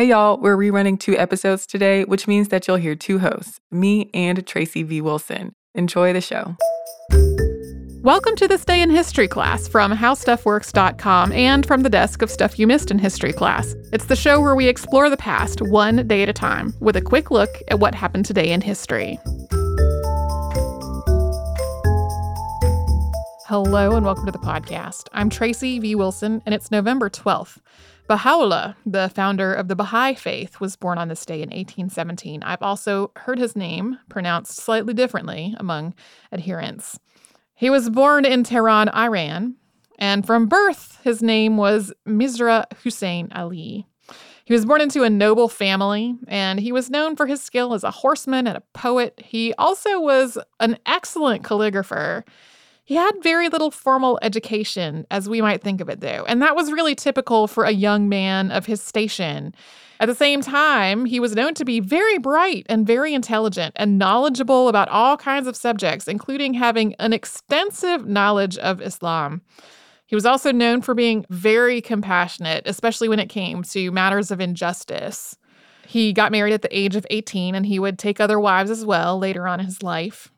Hey y'all, we're rerunning two episodes today, which means that you'll hear two hosts, me and Tracy V. Wilson. Enjoy the show. Welcome to this day in history class from howstuffworks.com and from the desk of Stuff You Missed in History class. It's the show where we explore the past one day at a time with a quick look at what happened today in history. Hello and welcome to the podcast. I'm Tracy V. Wilson, and it's November 12th. Baha'u'llah, the founder of the Baha'i faith, was born on this day in 1817. I've also heard his name pronounced slightly differently among adherents. He was born in Tehran, Iran, and from birth, his name was Mirza Hussein Ali. He was born into a noble family, and he was known for his skill as a horseman and a poet. He also was an excellent calligrapher. He had very little formal education, as we might think of it, though, and that was really typical for a young man of his station. At the same time, he was known to be very bright and very intelligent and knowledgeable about all kinds of subjects, including having an extensive knowledge of Islam. He was also known for being very compassionate, especially when it came to matters of injustice. He got married at the age of 18 and he would take other wives as well later on in his life.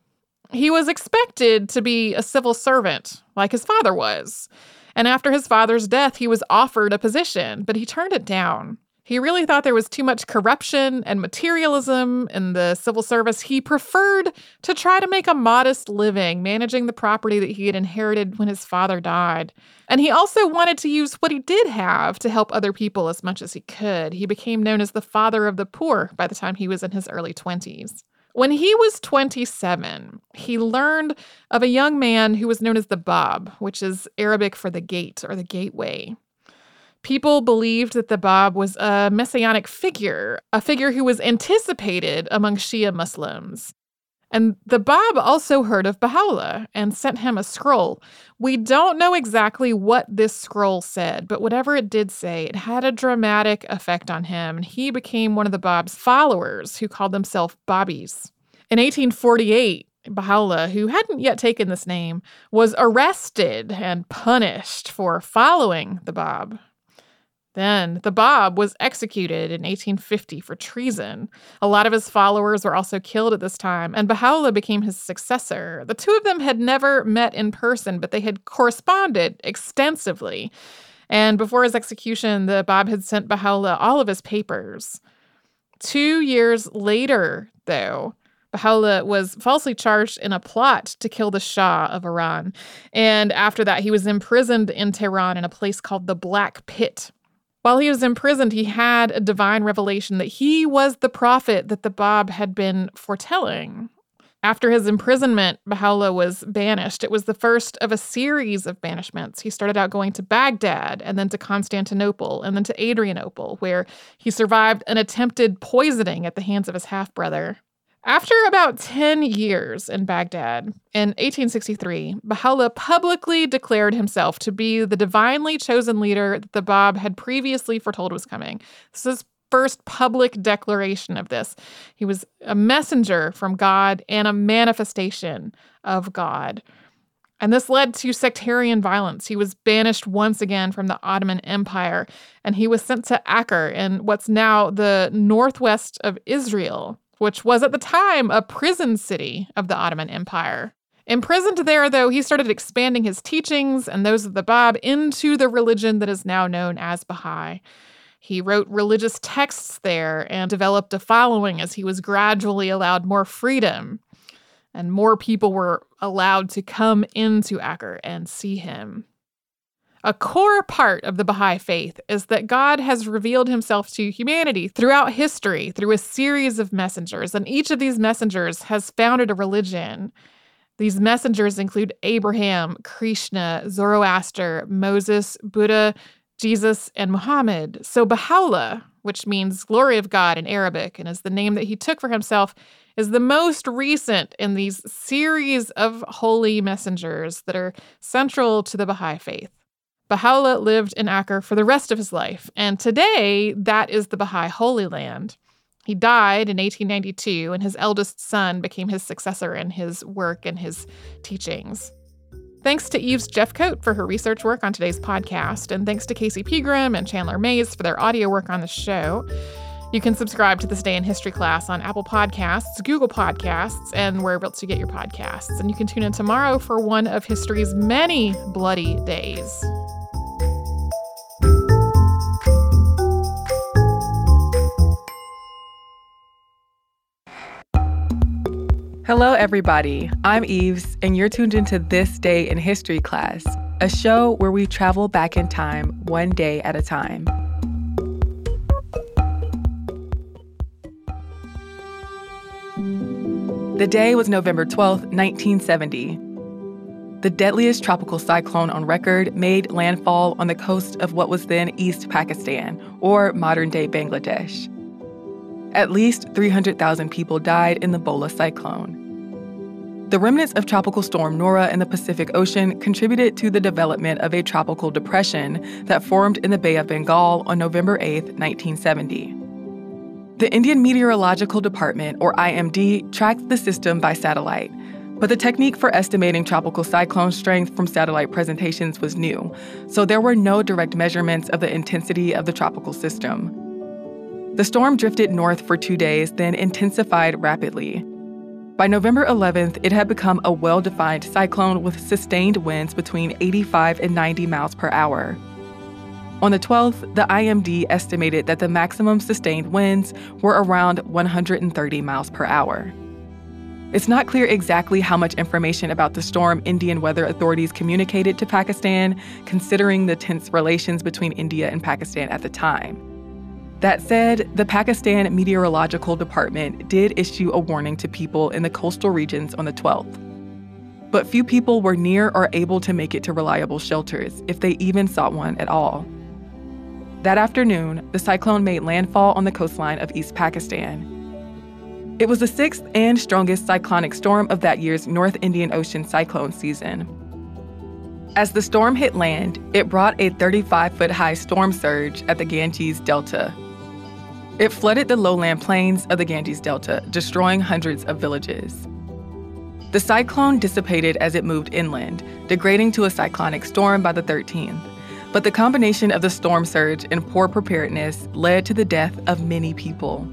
He was expected to be a civil servant, like his father was. And after his father's death, he was offered a position, but he turned it down. He really thought there was too much corruption and materialism in the civil service. He preferred to try to make a modest living managing the property that he had inherited when his father died. And he also wanted to use what he did have to help other people as much as he could. He became known as the father of the poor by the time he was in his early 20s. When he was 27, he learned of a young man who was known as the Bab, which is Arabic for the gate or the gateway. People believed that the Bab was a messianic figure, a figure who was anticipated among Shia Muslims. And the Bab also heard of Baha'u'llah and sent him a scroll. We don't know exactly what this scroll said, but whatever it did say, it had a dramatic effect on him. And he became one of the Bab's followers who called themselves Babis. In 1848, Baha'u'llah, who hadn't yet taken this name, was arrested and punished for following the Bab. Then the Bab was executed in 1850 for treason. A lot of his followers were also killed at this time, and Baha'u'llah became his successor. The two of them had never met in person, but they had corresponded extensively. And before his execution, the Bab had sent Baha'u'llah all of his papers. Two years later, though, Baha'u'llah was falsely charged in a plot to kill the Shah of Iran. And after that, he was imprisoned in Tehran in a place called the Black Pit. While he was imprisoned, he had a divine revelation that he was the prophet that the Bab had been foretelling. After his imprisonment, Baha'u'llah was banished. It was the first of a series of banishments. He started out going to Baghdad and then to Constantinople and then to Adrianople, where he survived an attempted poisoning at the hands of his half brother. After about 10 years in Baghdad, in 1863, Baha'u'llah publicly declared himself to be the divinely chosen leader that the Bab had previously foretold was coming. This is first public declaration of this. He was a messenger from God and a manifestation of God. And this led to sectarian violence. He was banished once again from the Ottoman Empire, and he was sent to Acre in what's now the northwest of Israel which was at the time a prison city of the Ottoman Empire. Imprisoned there, though, he started expanding his teachings and those of the Bab into the religion that is now known as Baha'i. He wrote religious texts there and developed a following as he was gradually allowed more freedom. And more people were allowed to come into Acre and see him. A core part of the Baha'i faith is that God has revealed himself to humanity throughout history through a series of messengers, and each of these messengers has founded a religion. These messengers include Abraham, Krishna, Zoroaster, Moses, Buddha, Jesus, and Muhammad. So Baha'u'llah, which means glory of God in Arabic and is the name that he took for himself, is the most recent in these series of holy messengers that are central to the Baha'i faith. Baha'u'llah lived in Acre for the rest of his life, and today that is the Baha'i Holy Land. He died in 1892, and his eldest son became his successor in his work and his teachings. Thanks to Eves Jeffcoat for her research work on today's podcast, and thanks to Casey Pegram and Chandler Mays for their audio work on the show. You can subscribe to This Day in History class on Apple Podcasts, Google Podcasts, and wherever else you get your podcasts. And you can tune in tomorrow for one of history's many bloody days. Hello, everybody. I'm Eves, and you're tuned into This Day in History class, a show where we travel back in time one day at a time. The day was November 12, 1970. The deadliest tropical cyclone on record made landfall on the coast of what was then East Pakistan, or modern day Bangladesh. At least 300,000 people died in the Bhola cyclone. The remnants of Tropical Storm Nora in the Pacific Ocean contributed to the development of a tropical depression that formed in the Bay of Bengal on November 8, 1970. The Indian Meteorological Department, or IMD, tracked the system by satellite. But the technique for estimating tropical cyclone strength from satellite presentations was new, so there were no direct measurements of the intensity of the tropical system. The storm drifted north for two days, then intensified rapidly. By November 11th, it had become a well defined cyclone with sustained winds between 85 and 90 miles per hour. On the 12th, the IMD estimated that the maximum sustained winds were around 130 miles per hour. It's not clear exactly how much information about the storm Indian weather authorities communicated to Pakistan, considering the tense relations between India and Pakistan at the time. That said, the Pakistan Meteorological Department did issue a warning to people in the coastal regions on the 12th. But few people were near or able to make it to reliable shelters, if they even sought one at all. That afternoon, the cyclone made landfall on the coastline of East Pakistan. It was the sixth and strongest cyclonic storm of that year's North Indian Ocean cyclone season. As the storm hit land, it brought a 35 foot high storm surge at the Ganges Delta, it flooded the lowland plains of the Ganges Delta, destroying hundreds of villages. The cyclone dissipated as it moved inland, degrading to a cyclonic storm by the 13th. But the combination of the storm surge and poor preparedness led to the death of many people.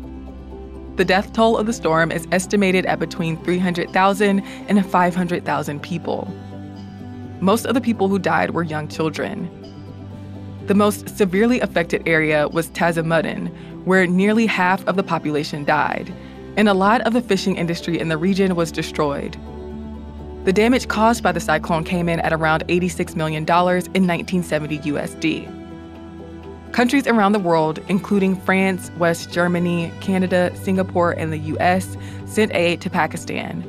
The death toll of the storm is estimated at between 300,000 and 500,000 people. Most of the people who died were young children. The most severely affected area was Tazumuddin, where nearly half of the population died, and a lot of the fishing industry in the region was destroyed. The damage caused by the cyclone came in at around $86 million in 1970 USD. Countries around the world, including France, West Germany, Canada, Singapore, and the US, sent aid to Pakistan.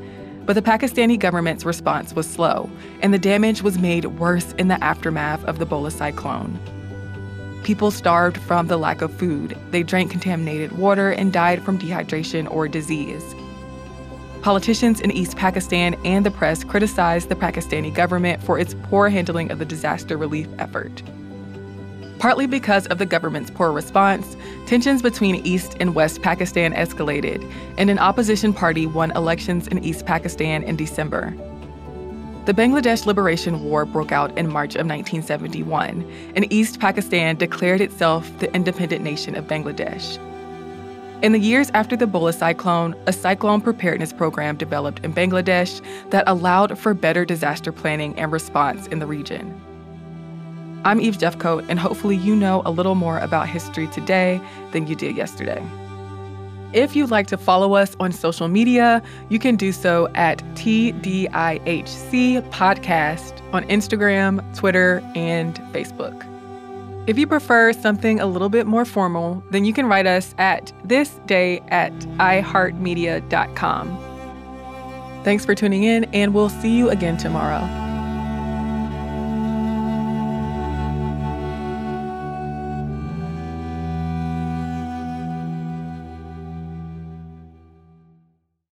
But the Pakistani government's response was slow, and the damage was made worse in the aftermath of the Bhola cyclone. People starved from the lack of food. They drank contaminated water and died from dehydration or disease. Politicians in East Pakistan and the press criticized the Pakistani government for its poor handling of the disaster relief effort. Partly because of the government's poor response, tensions between East and West Pakistan escalated, and an opposition party won elections in East Pakistan in December. The Bangladesh Liberation War broke out in March of 1971, and East Pakistan declared itself the independent nation of Bangladesh. In the years after the Bhola cyclone, a cyclone preparedness program developed in Bangladesh that allowed for better disaster planning and response in the region. I'm Eve Jeffcoat, and hopefully, you know a little more about history today than you did yesterday. If you'd like to follow us on social media, you can do so at TDIHC Podcast on Instagram, Twitter, and Facebook. If you prefer something a little bit more formal, then you can write us at thisday at iheartmedia.com. Thanks for tuning in, and we'll see you again tomorrow.